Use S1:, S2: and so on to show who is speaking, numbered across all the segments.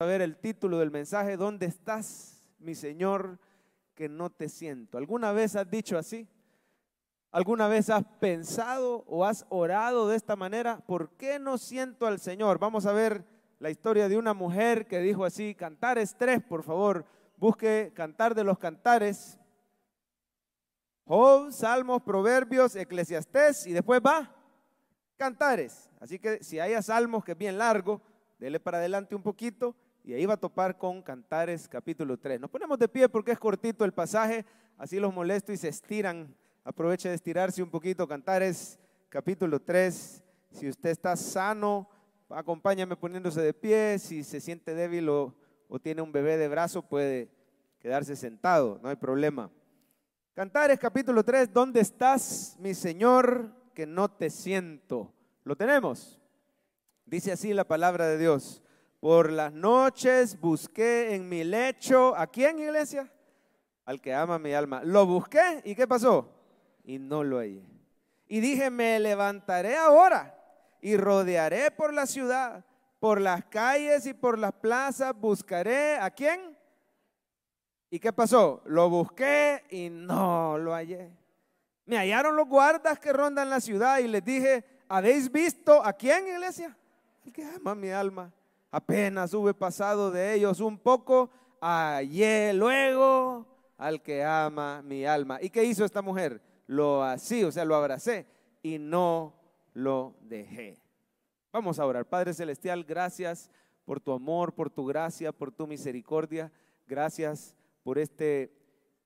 S1: a ver el título del mensaje, ¿dónde estás, mi Señor, que no te siento? ¿Alguna vez has dicho así? ¿Alguna vez has pensado o has orado de esta manera? ¿Por qué no siento al Señor? Vamos a ver la historia de una mujer que dijo así, Cantares tres, por favor, busque Cantar de los Cantares. Job, Salmos, Proverbios, Eclesiastés y después va Cantares. Así que si haya Salmos que es bien largo, dele para adelante un poquito y ahí va a topar con Cantares capítulo 3. Nos ponemos de pie porque es cortito el pasaje, así los molesto y se estiran. Aproveche de estirarse un poquito. Cantares capítulo 3. Si usted está sano, acompáñame poniéndose de pie. Si se siente débil o, o tiene un bebé de brazo, puede quedarse sentado, no hay problema. Cantares capítulo 3, ¿dónde estás, mi Señor, que no te siento? ¿Lo tenemos? Dice así la palabra de Dios. Por las noches busqué en mi lecho, ¿a quién iglesia? Al que ama mi alma. Lo busqué y ¿qué pasó? Y no lo hallé. Y dije, me levantaré ahora y rodearé por la ciudad, por las calles y por las plazas, buscaré a quién? ¿Y qué pasó? Lo busqué y no lo hallé. Me hallaron los guardas que rondan la ciudad y les dije, ¿habéis visto a quién, iglesia? El que ama mi alma. Apenas hube pasado de ellos un poco, hallé luego al que ama mi alma. ¿Y qué hizo esta mujer? Lo así, o sea, lo abracé y no lo dejé. Vamos a orar. Padre Celestial, gracias por tu amor, por tu gracia, por tu misericordia. Gracias por este,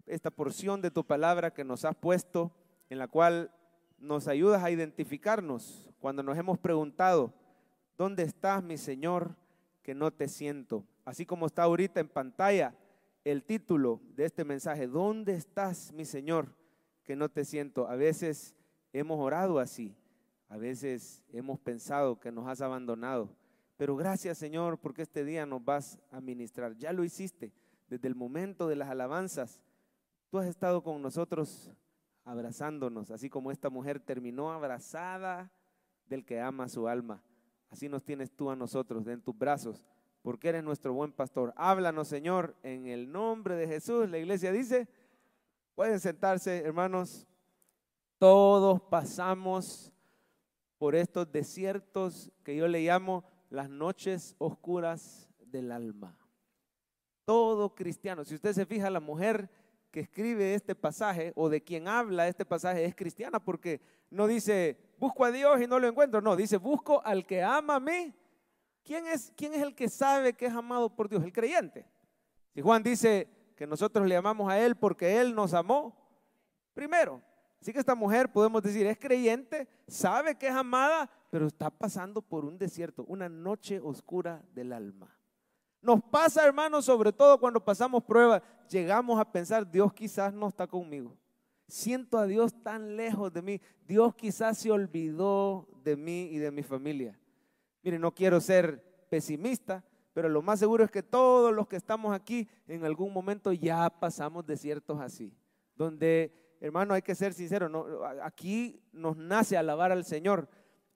S1: esta porción de tu palabra que nos has puesto, en la cual nos ayudas a identificarnos cuando nos hemos preguntado, ¿dónde estás, mi Señor? Que no te siento. Así como está ahorita en pantalla el título de este mensaje, ¿dónde estás, mi Señor, que no te siento? A veces hemos orado así, a veces hemos pensado que nos has abandonado, pero gracias, Señor, porque este día nos vas a ministrar. Ya lo hiciste desde el momento de las alabanzas. Tú has estado con nosotros abrazándonos, así como esta mujer terminó abrazada del que ama su alma. Así nos tienes tú a nosotros en tus brazos, porque eres nuestro buen pastor. Háblanos, Señor, en el nombre de Jesús. La iglesia dice, pueden sentarse, hermanos. Todos pasamos por estos desiertos que yo le llamo las noches oscuras del alma. Todo cristiano, si usted se fija, la mujer que escribe este pasaje o de quien habla este pasaje es cristiana porque no dice, busco a Dios y no lo encuentro, no, dice, busco al que ama a mí. ¿Quién es, quién es el que sabe que es amado por Dios? El creyente. Si Juan dice que nosotros le amamos a Él porque Él nos amó, primero. Así que esta mujer, podemos decir, es creyente, sabe que es amada, pero está pasando por un desierto, una noche oscura del alma. Nos pasa, hermanos, sobre todo cuando pasamos pruebas, llegamos a pensar, Dios quizás no está conmigo. Siento a Dios tan lejos de mí. Dios quizás se olvidó de mí y de mi familia. Mire, no quiero ser pesimista, pero lo más seguro es que todos los que estamos aquí en algún momento ya pasamos desiertos así, donde, hermano, hay que ser sincero, aquí nos nace alabar al Señor,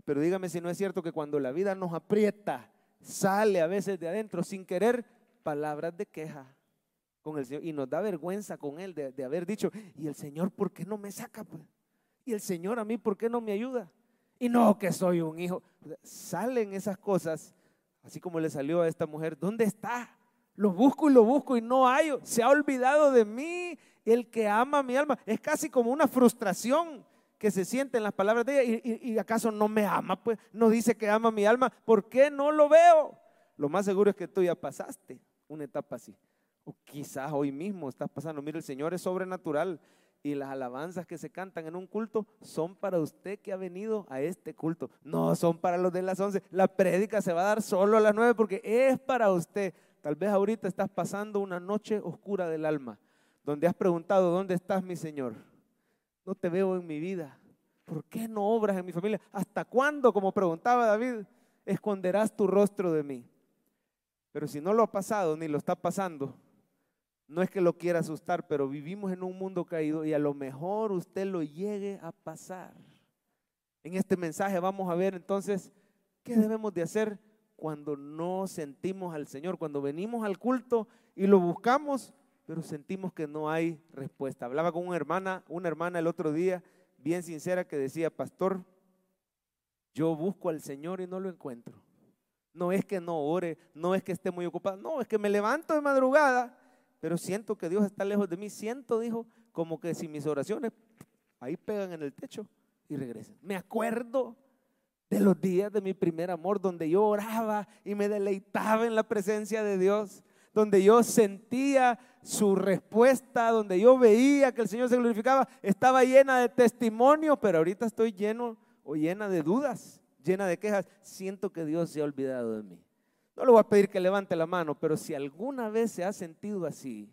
S1: pero dígame si no es cierto que cuando la vida nos aprieta, sale a veces de adentro sin querer palabras de queja con el Señor y nos da vergüenza con Él de, haber dicho, y el Señor, ¿por qué no me saca? Pues? Y el Señor a mí, ¿por qué no me ayuda? Y no que soy un hijo. Salen esas cosas, así como le salió a esta mujer, ¿dónde está? Lo busco y lo busco y no hay. Se ha olvidado de mí el que ama mi alma. Es casi como una frustración que se siente en las palabras de ella y, acaso no me ama, pues no dice que ama mi alma, ¿por qué no lo veo? Lo más seguro es que tú ya pasaste una etapa así. O quizás hoy mismo estás pasando. Mire, el Señor es sobrenatural y las alabanzas que se cantan en un culto son para usted que ha venido a este culto. No son para los de las 11. La prédica se va a dar solo a las 9 porque es para usted. Tal vez ahorita estás pasando una noche oscura del alma, donde has preguntado, ¿dónde estás mi Señor? No te veo en mi vida? ¿Por qué no obras en mi familia? ¿Hasta cuándo, como preguntaba David, esconderás tu rostro de mí? Pero si no lo ha pasado ni lo está pasando, no es que lo quiera asustar, pero vivimos en un mundo caído y a lo mejor usted lo llegue a pasar. En este mensaje vamos a ver entonces qué debemos de hacer cuando no sentimos al Señor, cuando venimos al culto y lo buscamos, pero sentimos que no hay respuesta. Hablaba con una hermana, una hermana el otro día, bien sincera, que decía, pastor, yo busco al Señor y no lo encuentro. No es que no ore, no es que esté muy ocupado, no, es que me levanto de madrugada, pero siento que Dios está lejos de mí. Siento, dijo, como que si mis oraciones ahí pegan en el techo y regresan. Me acuerdo de los días de mi primer amor, donde yo oraba y me deleitaba en la presencia de Dios, donde yo sentía su respuesta, donde yo veía que el Señor se glorificaba, estaba llena de testimonios, pero ahorita estoy lleno o llena de dudas, llena de quejas. Siento que Dios se ha olvidado de mí. No le voy a pedir que levante la mano, pero si alguna vez se ha sentido así,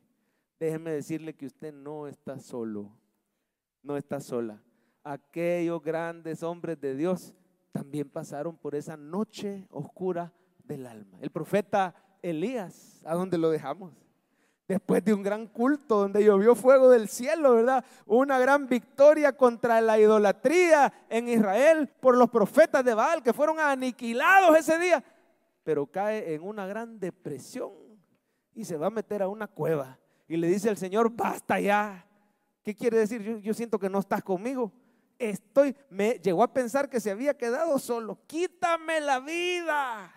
S1: déjeme decirle que usted no está solo, no está sola. Aquellos grandes hombres de Dios también pasaron por esa noche oscura del alma. El profeta Elías, ¿a dónde lo dejamos? Después de un gran culto donde llovió fuego del cielo, ¿verdad? Una gran victoria contra la idolatría en Israel por los profetas de Baal que fueron aniquilados ese día. Pero cae en una gran depresión y se va a meter a una cueva. Y le dice al Señor, basta ya. ¿Qué quiere decir? Yo, yo siento que no estás conmigo estoy, me llegó a pensar que se había quedado solo. Quítame la vida.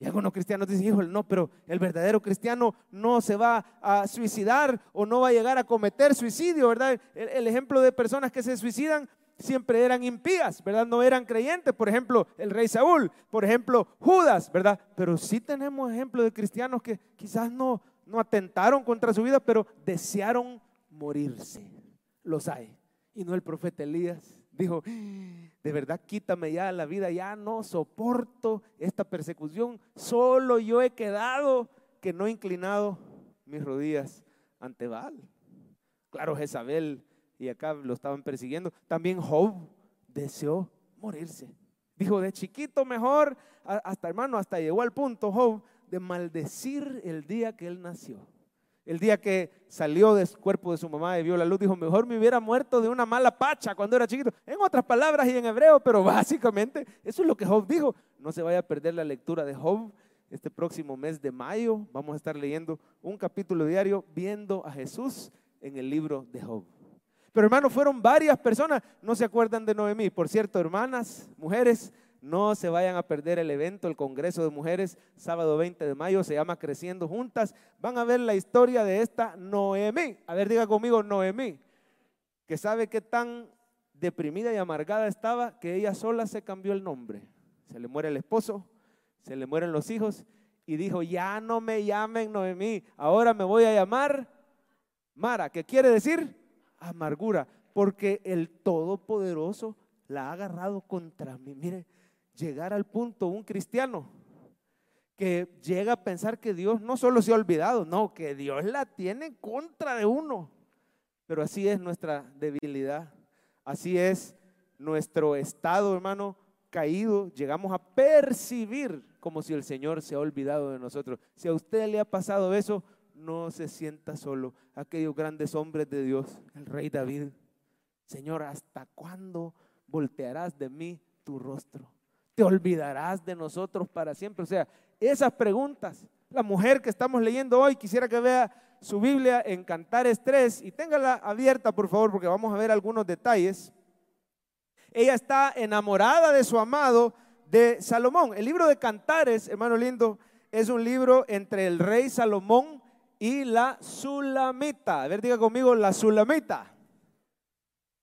S1: Y algunos cristianos dicen, hijo, no, pero el verdadero cristiano no se va a suicidar o no va a llegar a cometer suicidio, ¿verdad? El, el, ejemplo de personas que se suicidan siempre eran impías, ¿verdad? No eran creyentes. Por ejemplo, el rey Saúl, por ejemplo, Judas, ¿verdad? Pero sí tenemos ejemplos de cristianos que quizás no, no atentaron contra su vida, pero desearon morirse. Los hay y no el profeta Elías. Dijo, de verdad quítame ya la vida, ya no soporto esta persecución, solo yo he quedado que no he inclinado mis rodillas ante Baal. Claro, Jezabel y acá lo estaban persiguiendo. También Job deseó morirse. Dijo, de chiquito mejor, hasta hermano, hasta llegó al punto Job de maldecir el día que él nació. El día que salió del cuerpo de su mamá y vio la luz, dijo, mejor me hubiera muerto de una mala pacha cuando era chiquito. En otras palabras y en hebreo, pero básicamente eso es lo que Job dijo. No se vaya a perder la lectura de Job. Este próximo mes de mayo vamos a estar leyendo un capítulo diario viendo a Jesús en el libro de Job. Pero hermanos, fueron varias personas, no se acuerdan de Noemí. Por cierto, hermanas, mujeres, no se vayan a perder el evento, el Congreso de Mujeres, sábado 20 de mayo, se llama Creciendo Juntas. Van a ver la historia de esta Noemí. A ver, diga conmigo, Noemí, que sabe qué tan deprimida y amargada estaba que ella sola se cambió el nombre. Se le muere el esposo, se le mueren los hijos y dijo, ya no me llamen Noemí, ahora me voy a llamar Mara, ¿qué quiere decir? Amargura, porque el Todopoderoso la ha agarrado contra mí. Mire, llegar al punto un cristiano que llega a pensar que Dios no solo se ha olvidado, no, que Dios la tiene en contra de uno. Pero así es nuestra debilidad, así es nuestro estado, hermano, caído. Llegamos a percibir como si el Señor se ha olvidado de nosotros. Si a usted le ha pasado eso, no se sienta solo. Aquellos grandes hombres de Dios, el rey David, Señor, ¿hasta cuándo voltearás de mí tu rostro? Te olvidarás de nosotros para siempre. O sea, esas preguntas, la mujer que estamos leyendo hoy, quisiera que vea su Biblia en Cantares 3 y téngala abierta, por favor, porque vamos a ver algunos detalles. Ella está enamorada de su amado de Salomón. El libro de Cantares, hermano lindo, es un libro entre el rey Salomón y la Sulamita. A ver, diga conmigo, la Sulamita.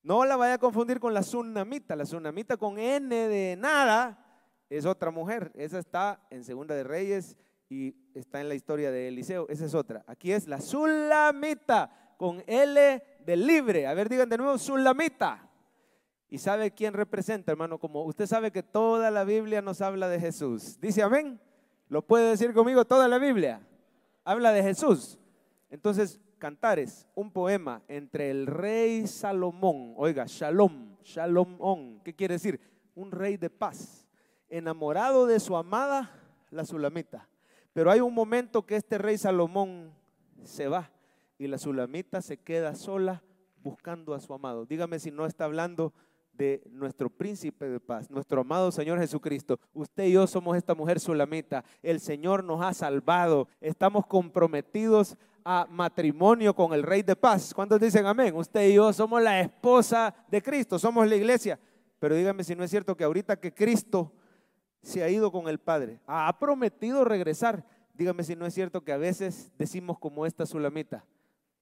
S1: No la vaya a confundir con la Sunamita. La Sunamita con N de nada es otra mujer. Esa está en Segunda de Reyes y está en la historia de Eliseo. Esa es otra. Aquí es la Sulamita con L de libre. A ver, digan de nuevo, Sulamita. ¿Y sabe quién representa, hermano? Como usted sabe que toda la Biblia nos habla de Jesús. Dice amén. ¿Lo puede decir conmigo toda la Biblia? Habla de Jesús. Entonces, Cantares, un poema entre el rey Salomón, oiga, Shalom, Shalom, ¿qué quiere decir? Un rey de paz enamorado de su amada, la Sulamita. Pero hay un momento que este rey Salomón se va y la Sulamita se queda sola buscando a su amado. Dígame si no está hablando de nuestro príncipe de paz, nuestro amado Señor Jesucristo. Usted y yo somos esta mujer sulamita. El Señor nos ha salvado. Estamos comprometidos a matrimonio con el Rey de paz. ¿Cuántos dicen amén? Usted y yo somos la esposa de Cristo, somos la iglesia. Pero dígame si no es cierto que ahorita que Cristo se ha ido con el Padre, ha prometido regresar. Dígame si no es cierto que a veces decimos como esta sulamita,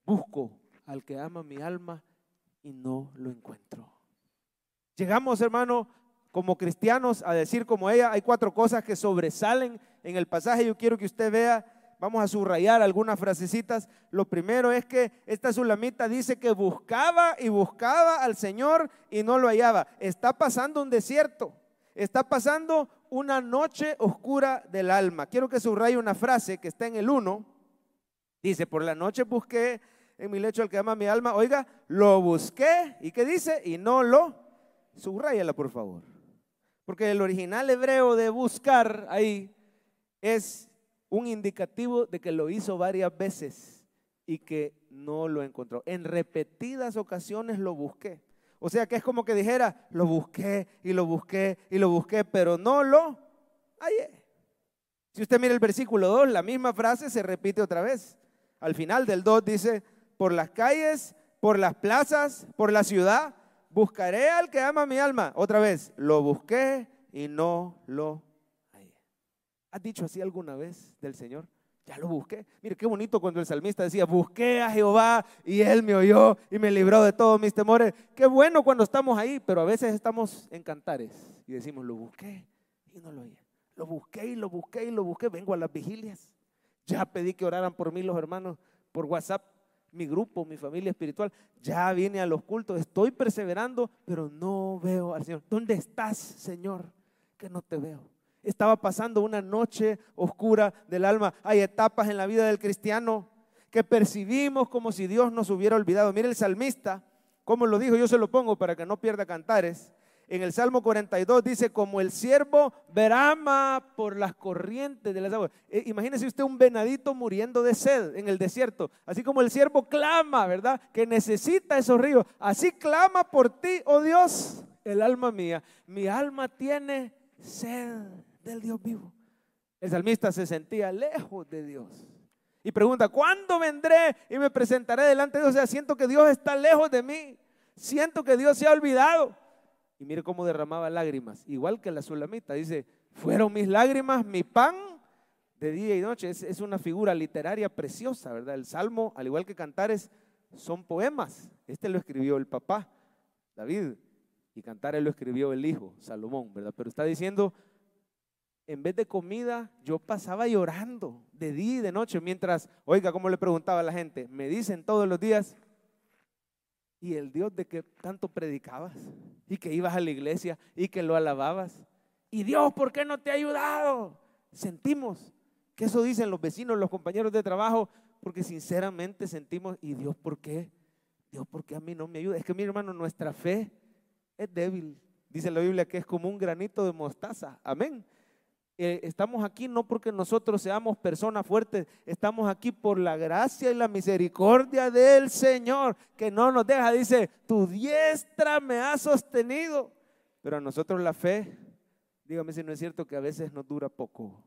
S1: busco al que ama mi alma y no lo encuentro. Llegamos, hermano, como cristianos a decir como ella, hay cuatro cosas que sobresalen en el pasaje. Yo quiero que usted vea, vamos a subrayar algunas frasecitas. Lo primero es que esta sulamita dice que buscaba y buscaba al Señor y no lo hallaba. Está pasando un desierto, está pasando una noche oscura del alma. Quiero que subraye una frase que está en el 1. Dice, por la noche busqué en mi lecho al que ama mi alma. Oiga, lo busqué. ¿Y qué dice? Y no lo Subrayala, por favor. Porque el original hebreo de buscar ahí es un indicativo de que lo hizo varias veces y que no lo encontró. En repetidas ocasiones lo busqué. O sea que es como que dijera, lo busqué y lo busqué y lo busqué, pero no lo hallé. Si usted mira el versículo 2, la misma frase se repite otra vez. Al final del 2 dice, por las calles, por las plazas, por la ciudad, buscaré al que ama mi alma. Otra vez, lo busqué y no lo hallé. ¿Has dicho así alguna vez del Señor? Ya lo busqué. Mire qué bonito cuando el salmista decía, busqué a Jehová y él me oyó y me libró de todos mis temores. Qué bueno cuando estamos ahí, pero a veces estamos en cantares y decimos, lo busqué y no lo hallé. Lo busqué y lo busqué y lo busqué. Vengo a las vigilias. Ya pedí que oraran por mí los hermanos por WhatsApp mi grupo, mi familia espiritual. Ya vine a los cultos, estoy perseverando, pero no veo al Señor. ¿Dónde estás, Señor? Que no te veo. Estaba pasando una noche oscura del alma. Hay etapas en la vida del cristiano que percibimos como si Dios nos hubiera olvidado. Mire el salmista, como lo dijo, yo se lo pongo para que no pierda cantares en el Salmo 42 dice, como el siervo verama por las corrientes de las aguas. Eh, imagínese usted un venadito muriendo de sed en el desierto, así como el siervo clama, ¿verdad? Que necesita esos ríos. Así clama por ti, oh Dios, el alma mía. Mi alma tiene sed del Dios vivo. El salmista se sentía lejos de Dios. Y pregunta, ¿cuándo vendré y me presentaré delante de Dios? O sea, siento que Dios está lejos de mí. Siento que Dios se ha olvidado. Y mire cómo derramaba lágrimas, igual que la sulamita. Dice, fueron mis lágrimas, mi pan de día y noche. Es, una figura literaria preciosa, ¿verdad? El salmo, al igual que cantares, son poemas. Este lo escribió el papá, David, y cantares lo escribió el hijo, Salomón, ¿verdad? Pero está diciendo, en vez de comida, yo pasaba llorando de día y de noche, mientras, oiga, como le preguntaba a la gente, me dicen todos los días, y el Dios de que tanto predicabas y que ibas a la iglesia y que lo alababas. Y Dios, ¿por qué no te ha ayudado? Sentimos que eso dicen los vecinos, los compañeros de trabajo, porque sinceramente sentimos, ¿y Dios por qué? Dios, ¿por qué a mí no me ayuda? Es que mi hermano, nuestra fe es débil. Dice la Biblia que es como un granito de mostaza. Amén. Eh, estamos aquí no porque nosotros seamos personas fuertes, estamos aquí por la gracia y la misericordia del Señor, que no nos deja, dice, tu diestra me ha sostenido. Pero a nosotros la fe, dígame si no es cierto que a veces nos dura poco.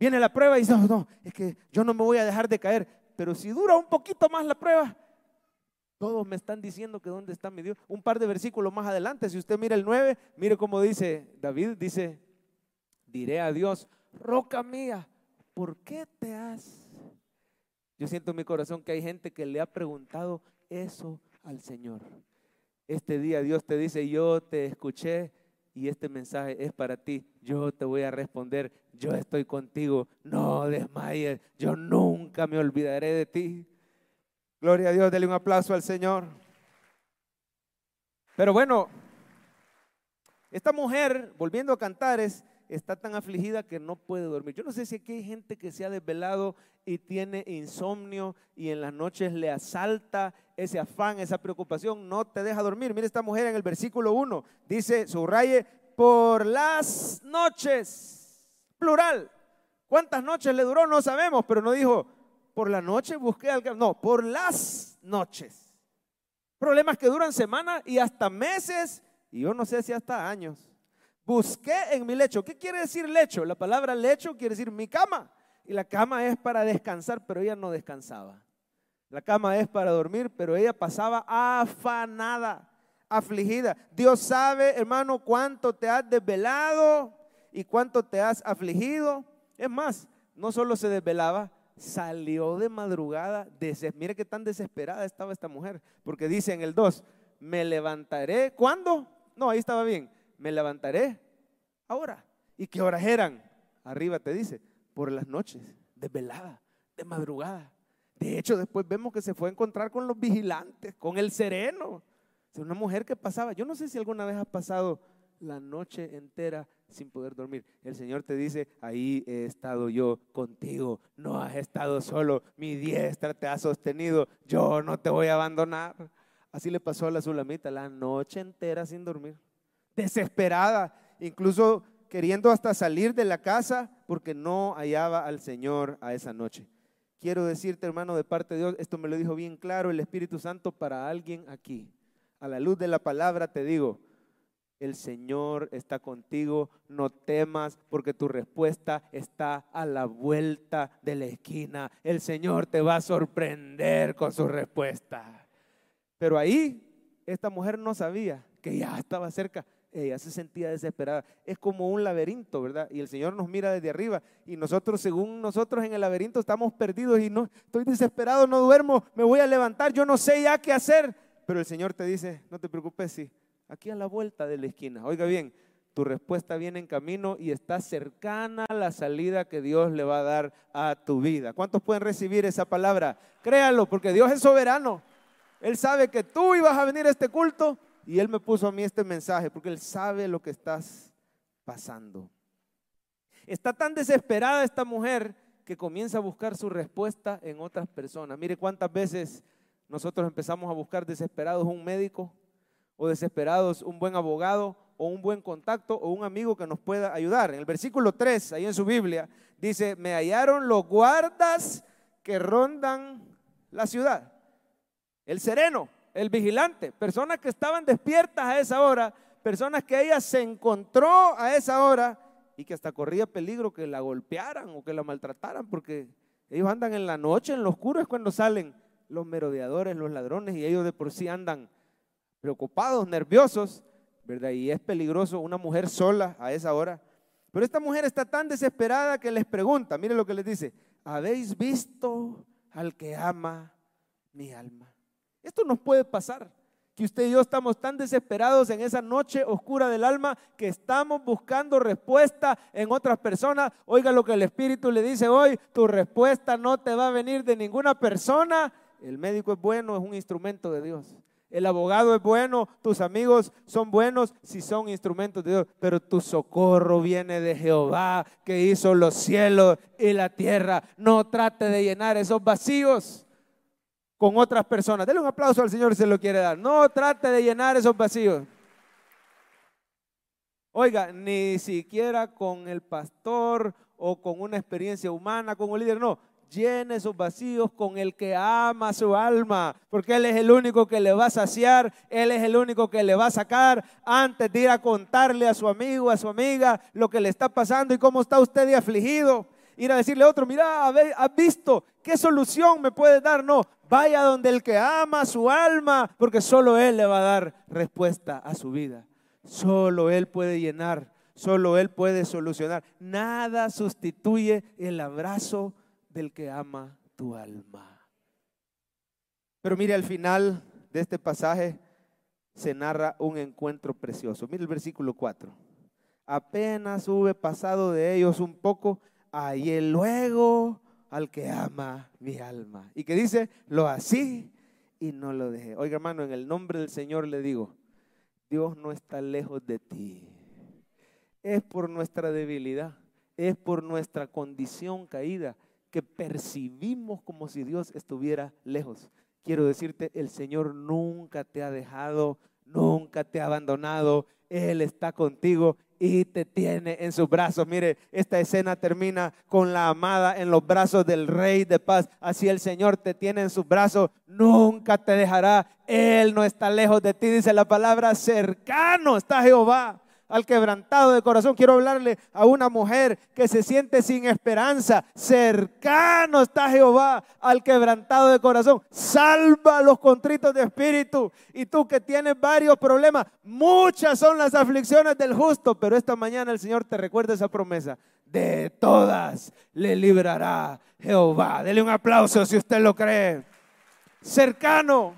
S1: Viene la prueba y dice, no, no, es que yo no me voy a dejar de caer, pero si dura un poquito más la prueba, todos me están diciendo que dónde está mi Dios. Un par de versículos más adelante, si usted mira el 9, mire cómo dice David, dice, diré a Dios, roca mía, ¿por qué te has? Yo siento en mi corazón que hay gente que le ha preguntado eso al Señor. Este día Dios te dice, yo te escuché y este mensaje es para ti. Yo te voy a responder, yo estoy contigo, no desmayes, yo nunca me olvidaré de ti. Gloria a Dios, dele un aplauso al Señor. Pero bueno, esta mujer, volviendo a cantar, es está tan afligida que no puede dormir. Yo no sé si aquí hay gente que se ha desvelado y tiene insomnio y en las noches le asalta ese afán, esa preocupación, no te deja dormir. Mire esta mujer en el versículo 1, dice, subraye, por las noches, plural. ¿Cuántas noches le duró? No sabemos, pero no dijo, por la noche busqué al... No, por las noches. Problemas que duran semanas y hasta meses y yo no sé si hasta años. Busqué en mi lecho. ¿Qué quiere decir lecho? La palabra lecho quiere decir mi cama. Y la cama es para descansar, pero ella no descansaba. La cama es para dormir, pero ella pasaba afanada, afligida. Dios sabe, hermano, cuánto te has desvelado y cuánto te has afligido. Es más, no solo se desvelaba, salió de madrugada. Mire qué tan desesperada estaba esta mujer, porque dice en el 2, me levantaré. ¿Cuándo? No, ahí estaba bien. Me levantaré ahora. ¿Y qué horas eran? Arriba te dice, por las noches, desvelada, de madrugada. De hecho, después vemos que se fue a encontrar con los vigilantes, con el sereno. Una mujer que pasaba, yo no sé si alguna vez ha pasado la noche entera sin poder dormir. El Señor te dice, ahí he estado yo contigo, no has estado solo, mi diestra te ha sostenido, yo no te voy a abandonar. Así le pasó a la Sulamita, la noche entera sin dormir, desesperada, incluso queriendo hasta salir de la casa porque no hallaba al Señor a esa noche. Quiero decirte, hermano, de parte de Dios, esto me lo dijo bien claro el Espíritu Santo para alguien aquí. A la luz de la palabra te digo, el Señor está contigo, no temas porque tu respuesta está a la vuelta de la esquina. El Señor te va a sorprender con su respuesta. Pero ahí esta mujer no sabía que ya estaba cerca. Ella se sentía desesperada. Es como un laberinto, ¿verdad? Y el Señor nos mira desde arriba y nosotros, según nosotros en el laberinto, estamos perdidos y no, estoy desesperado, no duermo, me voy a levantar, yo no sé ya qué hacer. Pero el Señor te dice, no te preocupes, sí, aquí a la vuelta de la esquina. Oiga bien, tu respuesta viene en camino y está cercana a la salida que Dios le va a dar a tu vida. ¿Cuántos pueden recibir esa palabra? Créalo, porque Dios es soberano. Él sabe que tú ibas a venir a este culto y Él me puso a mí este mensaje, porque Él sabe lo que estás pasando. Está tan desesperada esta mujer que comienza a buscar su respuesta en otras personas. Mire cuántas veces nosotros empezamos a buscar desesperados un médico, o desesperados un buen abogado o un buen contacto o un amigo que nos pueda ayudar. En el versículo 3, ahí en su Biblia, dice, me hallaron los guardas que rondan la ciudad. El sereno, el vigilante, personas que estaban despiertas a esa hora, personas que ella se encontró a esa hora y que hasta corría peligro que la golpearan o que la maltrataran porque ellos andan en la noche, en lo oscuro es cuando salen los merodeadores, los ladrones y ellos de por sí andan preocupados, nerviosos, ¿verdad? Y es peligroso una mujer sola a esa hora. Pero esta mujer está tan desesperada que les pregunta, mire lo que les dice, ¿habéis visto al que ama mi alma? Esto nos puede pasar, que usted y yo estamos tan desesperados en esa noche oscura del alma que estamos buscando respuesta en otras personas. Oiga lo que el Espíritu le dice hoy, tu respuesta no te va a venir de ninguna persona. El médico es bueno, es un instrumento de Dios. El abogado es bueno, tus amigos son buenos si son instrumentos de Dios, pero tu socorro viene de Jehová que hizo los cielos y la tierra. No trate de llenar esos vacíos con otras personas. Dele un aplauso al Señor si se lo quiere dar. No trate de llenar esos vacíos. Oiga, ni siquiera con el pastor o con una experiencia humana, con un líder, no llene esos vacíos con el que ama su alma, porque Él es el único que le va a saciar, Él es el único que le va a sacar antes de ir a contarle a su amigo, a su amiga, lo que le está pasando y cómo está usted afligido. Ir a decirle a otro, mira, ¿has visto qué solución me puede dar? No, vaya donde el que ama su alma, porque solo Él le va a dar respuesta a su vida. Solo Él puede llenar, solo Él puede solucionar. Nada sustituye el abrazo del que ama tu alma. Pero mire, al final de este pasaje se narra un encuentro precioso. Mire el versículo 4. Apenas hube pasado de ellos un poco, hallé luego al que ama mi alma. Y que dice, lo así y no lo dejé. Oiga hermano, en el nombre del Señor le digo, Dios no está lejos de ti. Es por nuestra debilidad, es por nuestra condición caída que percibimos como si Dios estuviera lejos. Quiero decirte, el Señor nunca te ha dejado, nunca te ha abandonado. Él está contigo y te tiene en sus brazos. Mire, esta escena termina con la amada en los brazos del Rey de paz. Así el Señor te tiene en sus brazos, nunca te dejará. Él no está lejos de ti, dice la palabra, cercano está Jehová al quebrantado de corazón. Quiero hablarle a una mujer que se siente sin esperanza. Cercano está Jehová al quebrantado de corazón. Salva los contritos de espíritu. Y tú que tienes varios problemas, muchas son las aflicciones del justo, pero esta mañana el Señor te recuerda esa promesa. De todas le librará Jehová. Dele un aplauso si usted lo cree. Cercano.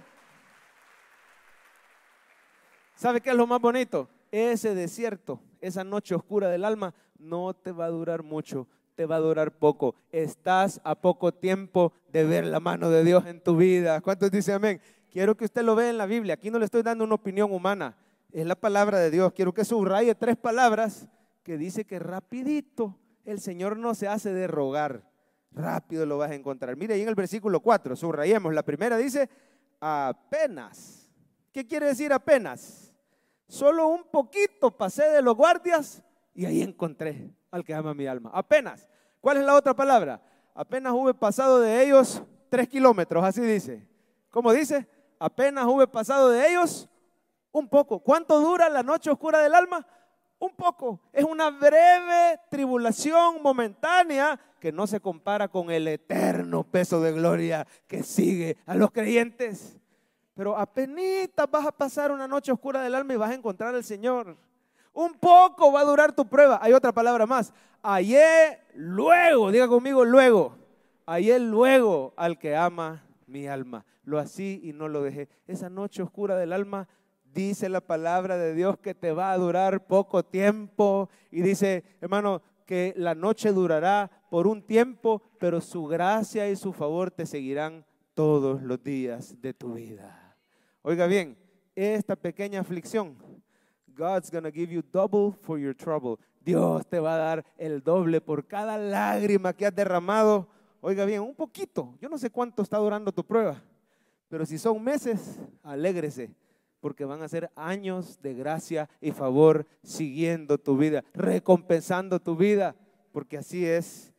S1: ¿Sabe qué es lo más bonito? Ese desierto, esa noche oscura del alma, no te va a durar mucho, te va a durar poco. Estás a poco tiempo de ver la mano de Dios en tu vida. ¿Cuántos dicen amén? Quiero que usted lo vea en la Biblia. Aquí no le estoy dando una opinión humana. Es la palabra de Dios. Quiero que subraye tres palabras que dice que rapidito el Señor no se hace de rogar. Rápido lo vas a encontrar. Mire ahí en el versículo 4, subrayemos. La primera dice, apenas. ¿Qué quiere decir apenas? Solo un poquito pasé de los guardias y ahí encontré al que ama mi alma. Apenas. ¿Cuál es la otra palabra? Apenas hube pasado de ellos tres kilómetros, así dice. ¿Cómo dice? Apenas hube pasado de ellos un poco. ¿Cuánto dura la noche oscura del alma? Un poco. Es una breve tribulación momentánea que no se compara con el eterno peso de gloria que sigue a los creyentes. Pero apenas vas a pasar una noche oscura del alma y vas a encontrar al Señor. Un poco va a durar tu prueba. Hay otra palabra más. Hallé luego, diga conmigo luego. Hallé luego al que ama mi alma. Lo así y no lo dejé. Esa noche oscura del alma dice la palabra de Dios que te va a durar poco tiempo. Y dice, hermano, que la noche durará por un tiempo, pero su gracia y su favor te seguirán todos los días de tu vida. Oiga bien, esta pequeña aflicción, God's gonna give you double for your trouble. Dios te va a dar el doble por cada lágrima que has derramado. Oiga bien, un poquito. Yo no sé cuánto está durando tu prueba, pero si son meses, alégrese, porque van a ser años de gracia y favor siguiendo tu vida, recompensando tu vida, porque así es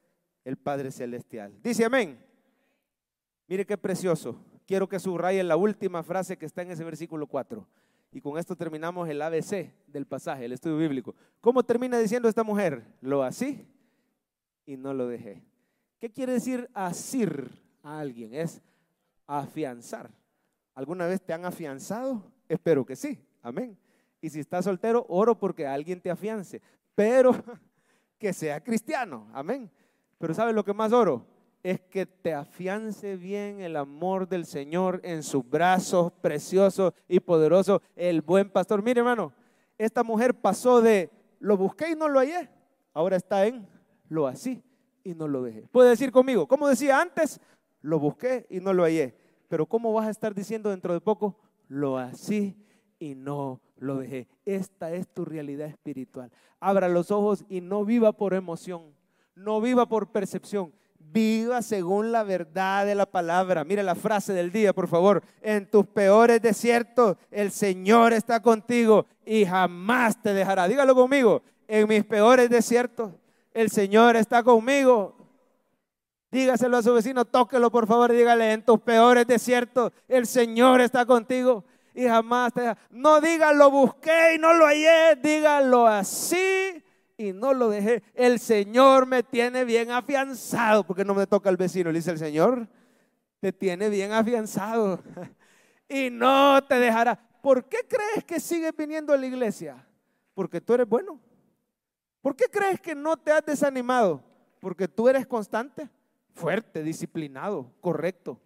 S1: el Padre Celestial. Dice amén. Mire qué precioso quiero que subrayen la última frase que está en ese versículo 4. Y con esto terminamos el ABC del pasaje, el estudio bíblico. ¿Cómo termina diciendo esta mujer? Lo así y no lo dejé. ¿Qué quiere decir asir a alguien? Es afianzar. ¿Alguna vez te han afianzado? Espero que sí. Amén. Y si estás soltero, oro porque alguien te afiance. Pero que sea cristiano. Amén. Pero ¿sabes lo que más oro? Es que te afiance bien el amor del Señor en sus brazos preciosos y poderosos, el buen pastor. Mire, hermano, esta mujer pasó de lo busqué y no lo hallé, ahora está en lo así y no lo dejé. Puede decir conmigo, como decía antes, lo busqué y no lo hallé, pero ¿cómo vas a estar diciendo dentro de poco? Lo así y no lo dejé. Esta es tu realidad espiritual. Abra los ojos y no viva por emoción, no viva por percepción Viva según la verdad de la palabra. Mire la frase del día, por favor. En tus peores desiertos, el Señor está contigo y jamás te dejará. Dígalo conmigo. En mis peores desiertos, el Señor está conmigo. Dígaselo a su vecino, tóquelo por favor dígale, en tus peores desiertos, el Señor está contigo y jamás te dejará. No diga, lo busqué y no lo hallé, dígalo así y no lo dejé. El Señor me tiene bien afianzado, porque no me toca el vecino. Le dice el Señor, te tiene bien afianzado y no te dejará. ¿Por qué crees que sigues viniendo a la iglesia? Porque tú eres bueno. ¿Por qué crees que no te has desanimado? Porque tú eres constante, fuerte, disciplinado, correcto.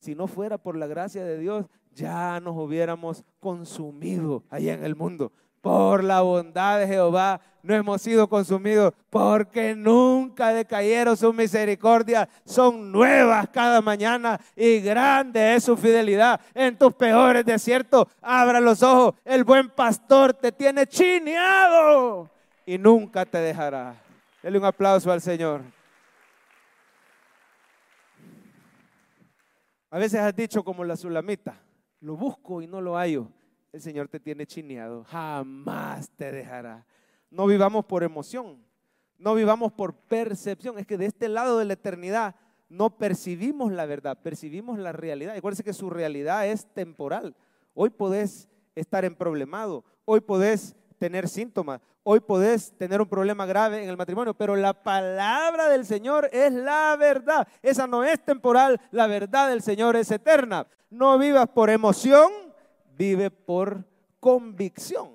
S1: Si no fuera por la gracia de Dios, ya nos hubiéramos consumido allá en el mundo por la bondad de Jehová no hemos sido consumidos, porque nunca decayeron sus misericordias, son nuevas cada mañana y grande es su fidelidad. En tus peores desiertos, abra los ojos, el buen pastor te tiene chineado y nunca te dejará. Dele un aplauso al Señor. A veces has dicho como la sulamita, lo busco y no lo hallo el Señor te tiene chineado. Jamás te dejará. No vivamos por emoción, no vivamos por percepción. Es que de este lado de la eternidad no percibimos la verdad, percibimos la realidad. Acuérdense que su realidad es temporal. Hoy podés estar en problemado, hoy podés tener síntomas, hoy podés tener un problema grave en el matrimonio, pero la palabra del Señor es la verdad. Esa no es temporal, la verdad del Señor es eterna. No vivas por emoción, vive por convicción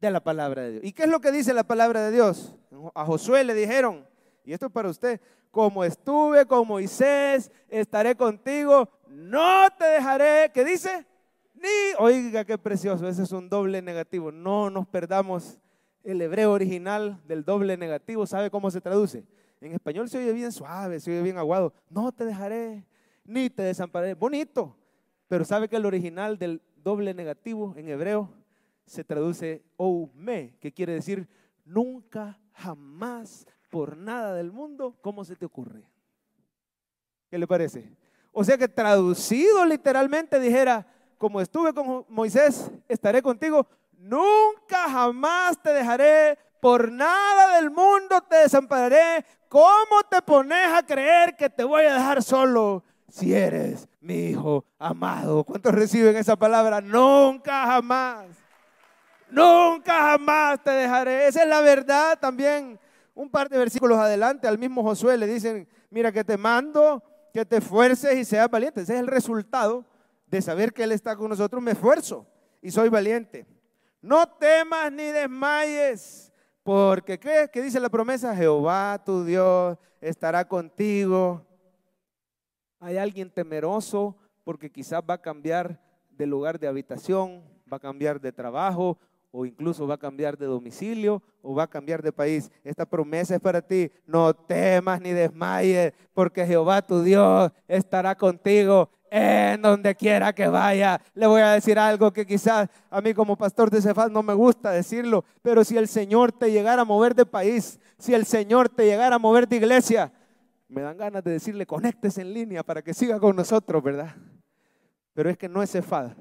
S1: de la palabra de Dios. ¿Y qué es lo que dice la palabra de Dios? A Josué le dijeron, y esto es para usted, como estuve con Moisés, estaré contigo, no te dejaré, ¿qué dice? Ni, oiga qué precioso, ese es un doble negativo, no nos perdamos el hebreo original del doble negativo, ¿sabe cómo se traduce? En español se oye bien suave, se oye bien aguado, no te dejaré, ni te desampararé, bonito, pero ¿sabe que el original del doble negativo en hebreo se traduce me, que quiere decir nunca, jamás, por nada del mundo, ¿cómo se te ocurre? ¿Qué le parece? O sea que traducido literalmente dijera, como estuve con Moisés, estaré contigo, nunca jamás te dejaré, por nada del mundo te desampararé. ¿Cómo te pones a creer que te voy a dejar solo si eres mi hijo amado? ¿Cuántos reciben esa palabra? Nunca jamás. Nunca jamás te dejaré. Esa es la verdad también. Un par de versículos adelante al mismo Josué le dicen, mira que te mando, que te esfuerces y seas valiente. Ese es el resultado de saber que Él está con nosotros. Me esfuerzo y soy valiente. No temas ni desmayes, porque ¿qué? ¿Qué dice la promesa? Jehová tu Dios estará contigo. Hay alguien temeroso porque quizás va a cambiar de lugar de habitación, va a cambiar de trabajo, o incluso va a cambiar de domicilio o va a cambiar de país. Esta promesa es para ti. No temas ni desmayes, porque Jehová tu Dios estará contigo en donde quiera que vaya. Le voy a decir algo que quizás a mí como pastor de Cefaz no me gusta decirlo, pero si el Señor te llegara a mover de país, si el Señor te llegara a mover de iglesia, me dan ganas de decirle, conectes en línea para que siga con nosotros, ¿verdad? Pero es que no es Cefaz,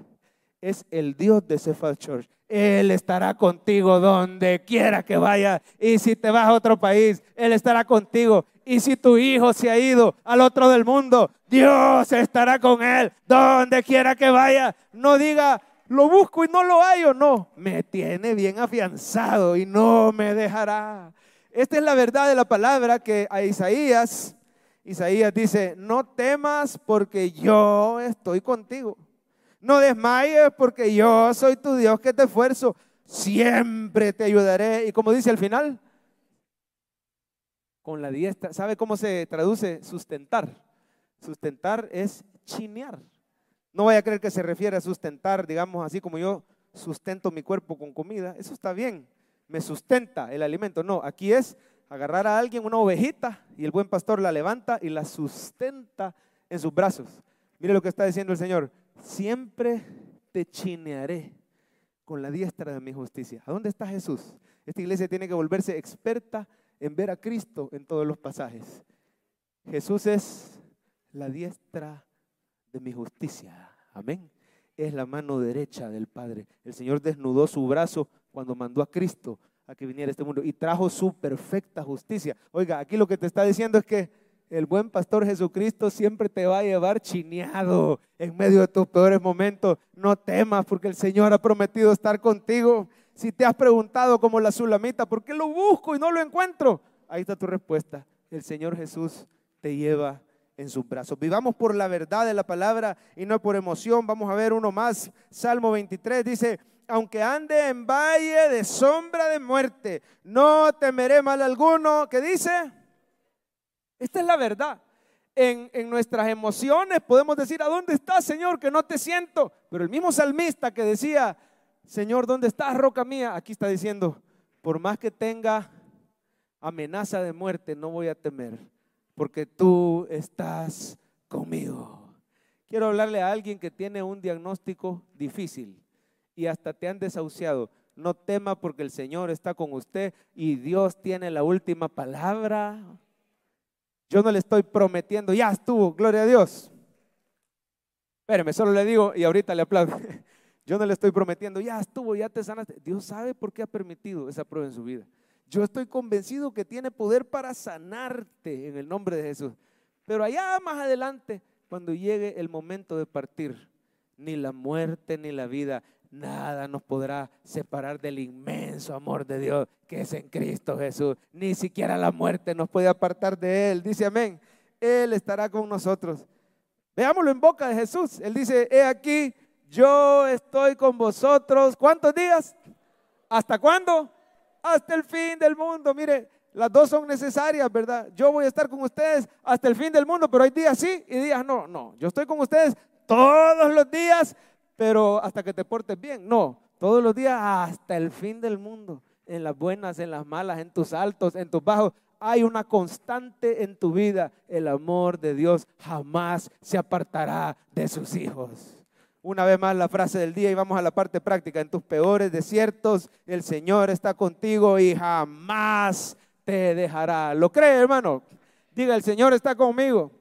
S1: es el Dios de Cephal Church. Él estará contigo donde quiera que vaya. Y si te vas a otro país, Él estará contigo. Y si tu hijo se ha ido al otro del mundo, Dios estará con Él donde quiera que vaya. No diga, lo busco y no lo hallo. No, me tiene bien afianzado y no me dejará. Esta es la verdad de la palabra que a Isaías, Isaías dice, no temas porque yo estoy contigo. No desmayes porque yo soy tu Dios que te esfuerzo. Siempre te ayudaré. Y como dice al final, con la diestra. ¿Sabe cómo se traduce sustentar? Sustentar es chinear. No vaya a creer que se refiere a sustentar, digamos así como yo sustento mi cuerpo con comida. Eso está bien. Me sustenta el alimento. No, aquí es agarrar a alguien, una ovejita, y el buen pastor la levanta y la sustenta en sus brazos. Mire lo que está diciendo el Señor siempre te chinearé con la diestra de mi justicia. ¿A dónde está Jesús? Esta iglesia tiene que volverse experta en ver a Cristo en todos los pasajes. Jesús es la diestra de mi justicia. Amén. Es la mano derecha del Padre. El Señor desnudó su brazo cuando mandó a Cristo a que viniera este mundo y trajo su perfecta justicia. Oiga, aquí lo que te está diciendo es que el buen pastor Jesucristo siempre te va a llevar chineado en medio de tus peores momentos. No temas porque el Señor ha prometido estar contigo. Si te has preguntado como la sulamita, ¿por qué lo busco y no lo encuentro? Ahí está tu respuesta. El Señor Jesús te lleva en sus brazos. Vivamos por la verdad de la palabra y no por emoción. Vamos a ver uno más. Salmo 23 dice, aunque ande en valle de sombra de muerte, no temeré mal alguno. ¿Qué dice? Esta es la verdad. En, nuestras emociones podemos decir, ¿a dónde estás, Señor? Que no te siento. Pero el mismo salmista que decía, Señor, ¿dónde estás, roca mía? Aquí está diciendo, por más que tenga amenaza de muerte, no voy a temer, porque tú estás conmigo. Quiero hablarle a alguien que tiene un diagnóstico difícil y hasta te han desahuciado. No tema porque el Señor está con usted y Dios tiene la última palabra. Yo no le estoy prometiendo, ya estuvo, gloria a Dios. Espéreme, solo le digo y ahorita le aplaudo. Yo no le estoy prometiendo, ya estuvo, ya te sanaste. Dios sabe por qué ha permitido esa prueba en su vida. Yo estoy convencido que tiene poder para sanarte en el nombre de Jesús. Pero allá más adelante, cuando llegue el momento de partir, ni la muerte ni la vida, nada nos podrá separar del inmenso amor de Dios que es en Cristo Jesús. Ni siquiera la muerte nos puede apartar de Él. Dice amén. Él estará con nosotros. Veámoslo en boca de Jesús. Él dice, he aquí, yo estoy con vosotros. ¿Cuántos días? ¿Hasta cuándo? Hasta el fin del mundo. Mire, las dos son necesarias, ¿verdad? Yo voy a estar con ustedes hasta el fin del mundo, pero hay días sí y días no. No, yo estoy con ustedes todos los días, pero hasta que te portes bien. No, todos los días hasta el fin del mundo. En las buenas, en las malas, en tus altos, en tus bajos. Hay una constante en tu vida. El amor de Dios jamás se apartará de sus hijos. Una vez más la frase del día y vamos a la parte práctica. En tus peores desiertos el Señor está contigo y jamás te dejará. ¿Lo cree, hermano? Diga, el Señor está conmigo.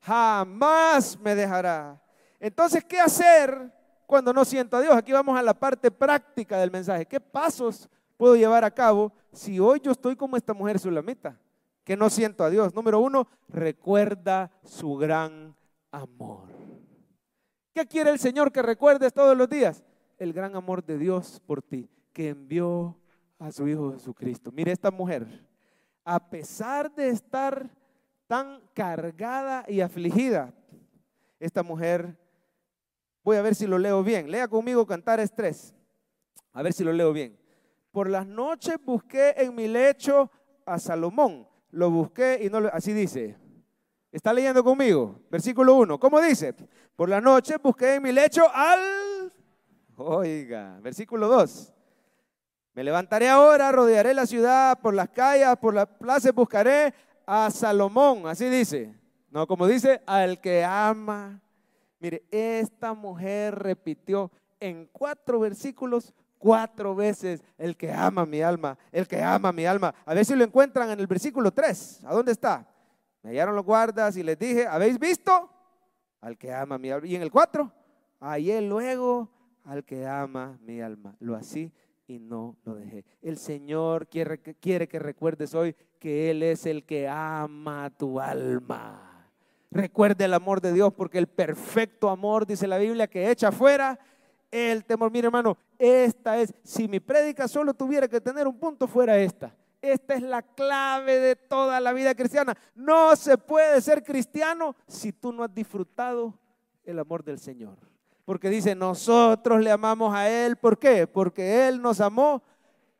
S1: Jamás me dejará. Entonces, ¿qué hacer cuando no siento a Dios? Aquí vamos a la parte práctica del mensaje. ¿Qué pasos puedo llevar a cabo si hoy yo estoy como esta mujer sulamita? Que no siento a Dios. Número uno, recuerda su gran amor. ¿Qué quiere el Señor que recuerdes todos los días? El gran amor de Dios por ti, que envió a su Hijo Jesucristo. Mire esta mujer, a pesar de estar tan cargada y afligida, esta mujer, voy a ver si lo leo bien, lea conmigo Cantares 3, a ver si lo leo bien. Por las noches busqué en mi lecho a Salomón, lo busqué y no lo, así dice, ¿Está leyendo conmigo? Versículo 1. ¿Cómo dice? Por la noche busqué en mi lecho al... Oiga, versículo 2. Me levantaré ahora, rodearé la ciudad, por las calles, por las plazas buscaré a Salomón. Así dice. No, como dice, al que ama. Mire, esta mujer repitió en cuatro versículos cuatro veces el que ama mi alma, el que ama mi alma. A ver si lo encuentran en el versículo 3. ¿A dónde está? Me hallaron los guardas y les dije, ¿habéis visto? Al que ama mi alma. Y en el 4, hallé luego al que ama mi alma. Lo así y no lo dejé. El Señor quiere, quiere que recuerdes hoy que Él es el que ama tu alma. Recuerde el amor de Dios porque el perfecto amor, dice la Biblia, que echa fuera el temor. Mire hermano, esta es, si mi prédica solo tuviera que tener un punto, fuera esta. Esta es la clave de toda la vida cristiana. No se puede ser cristiano si tú no has disfrutado el amor del Señor. Porque dice, nosotros le amamos a Él. ¿Por qué? Porque Él nos amó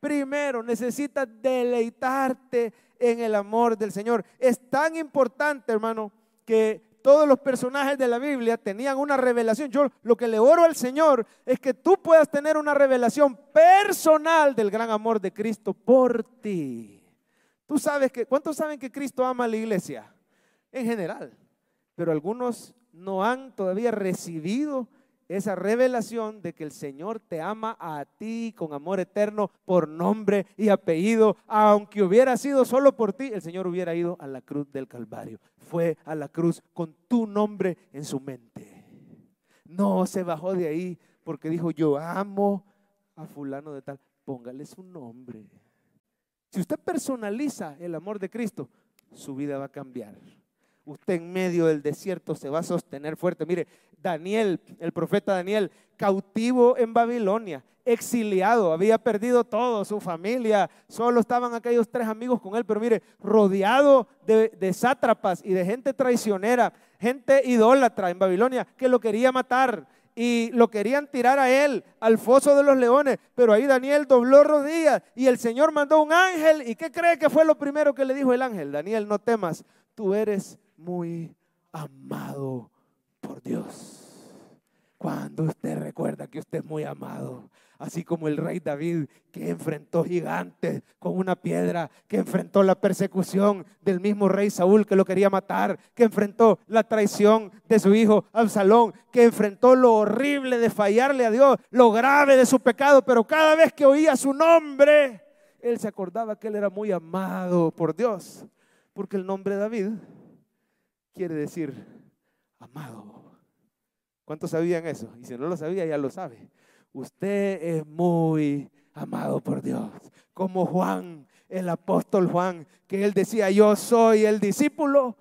S1: primero. Necesitas deleitarte en el amor del Señor. Es tan importante, hermano, que todos los personajes de la Biblia tenían una revelación. Yo lo que le oro al Señor es que tú puedas tener una revelación personal del gran amor de Cristo por ti. Tú sabes que, ¿cuántos saben que Cristo ama a la iglesia? En general. Pero algunos no han todavía recibido esa revelación de que el Señor te ama a ti con amor eterno por nombre y apellido. Aunque hubiera sido solo por ti, el Señor hubiera ido a la cruz del Calvario. Fue a la cruz con tu nombre en su mente. No se bajó de ahí porque dijo, yo amo a fulano de tal. Póngale su nombre. Si usted personaliza el amor de Cristo, su vida va a cambiar usted en medio del desierto se va a sostener fuerte. Mire, Daniel, el profeta Daniel, cautivo en Babilonia, exiliado, había perdido todo, su familia, solo estaban aquellos tres amigos con él, pero mire, rodeado de, de sátrapas y de gente traicionera, gente idólatra en Babilonia que lo quería matar y lo querían tirar a él al foso de los leones, pero ahí Daniel dobló rodillas y el Señor mandó un ángel. ¿Y qué cree que fue lo primero que le dijo el ángel? Daniel, no temas, tú eres muy amado por Dios. Cuando usted recuerda que usted es muy amado, así como el rey David que enfrentó gigantes con una piedra, que enfrentó la persecución del mismo rey Saúl que lo quería matar, que enfrentó la traición de su hijo Absalón, que enfrentó lo horrible de fallarle a Dios, lo grave de su pecado, pero cada vez que oía su nombre, él se acordaba que él era muy amado por Dios, porque el nombre de David quiere decir amado. ¿Cuántos sabían eso? Y si no lo sabía, ya lo sabe. usted es muy amado por Dios. Como Juan, el apóstol Juan, que él decía, yo soy el discípulo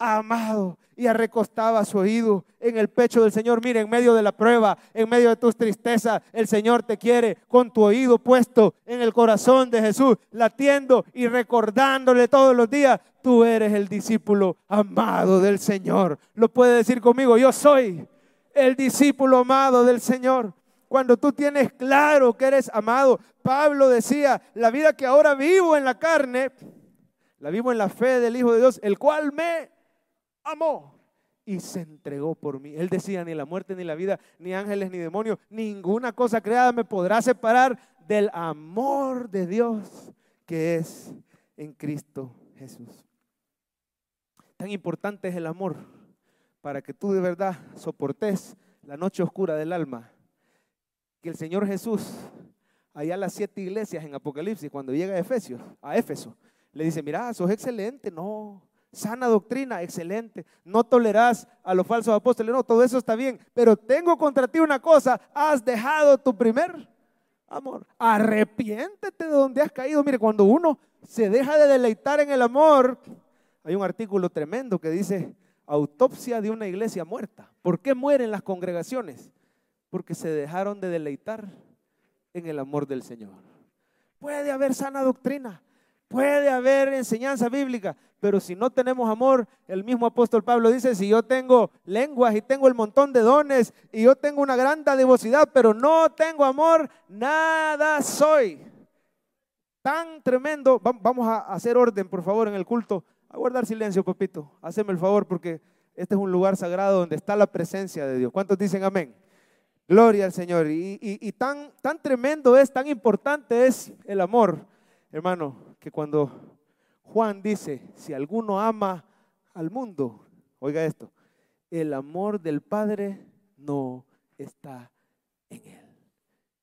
S1: amado y recostaba su oído en el pecho del Señor. Mire, en medio de la prueba, en medio de tus tristezas, el Señor te quiere con tu oído puesto en el corazón de Jesús, latiendo y recordándole todos los días, tú eres el discípulo amado del Señor. Lo puede decir conmigo, yo soy el discípulo amado del Señor. Cuando tú tienes claro que eres amado, Pablo decía, la vida que ahora vivo en la carne, la vivo en la fe del Hijo de Dios, el cual me amó y se entregó por mí. Él decía, ni la muerte, ni la vida, ni ángeles, ni demonios, ninguna cosa creada me podrá separar del amor de Dios que es en Cristo Jesús. Tan importante es el amor para que tú de verdad soportes la noche oscura del alma, que el Señor Jesús, allá las siete iglesias en Apocalipsis, cuando llega a Efesios, a Éfeso, le dice, mira, sos excelente, no, Sana doctrina, excelente. No tolerás a los falsos apóstoles. No, todo eso está bien. Pero tengo contra ti una cosa. Has dejado tu primer amor. Arrepiéntete de donde has caído. Mire, cuando uno se deja de deleitar en el amor, hay un artículo tremendo que dice autopsia de una iglesia muerta. ¿Por qué mueren las congregaciones? Porque se dejaron de deleitar en el amor del Señor. Puede haber sana doctrina, Puede haber enseñanza bíblica, pero si no tenemos amor, el mismo apóstol Pablo dice, si yo tengo lenguas y tengo el montón de dones y yo tengo una gran devosidad, pero no tengo amor, nada soy. Tan tremendo. Vamos a hacer orden, por favor, en el culto. A guardar silencio, papito. Haceme el favor porque este es un lugar sagrado donde está la presencia de Dios. ¿Cuántos dicen amén? Gloria al Señor. Y, y tan, tan tremendo es, tan importante es el amor, hermano que cuando Juan dice, si alguno ama al mundo, oiga esto, el amor del Padre no está en él.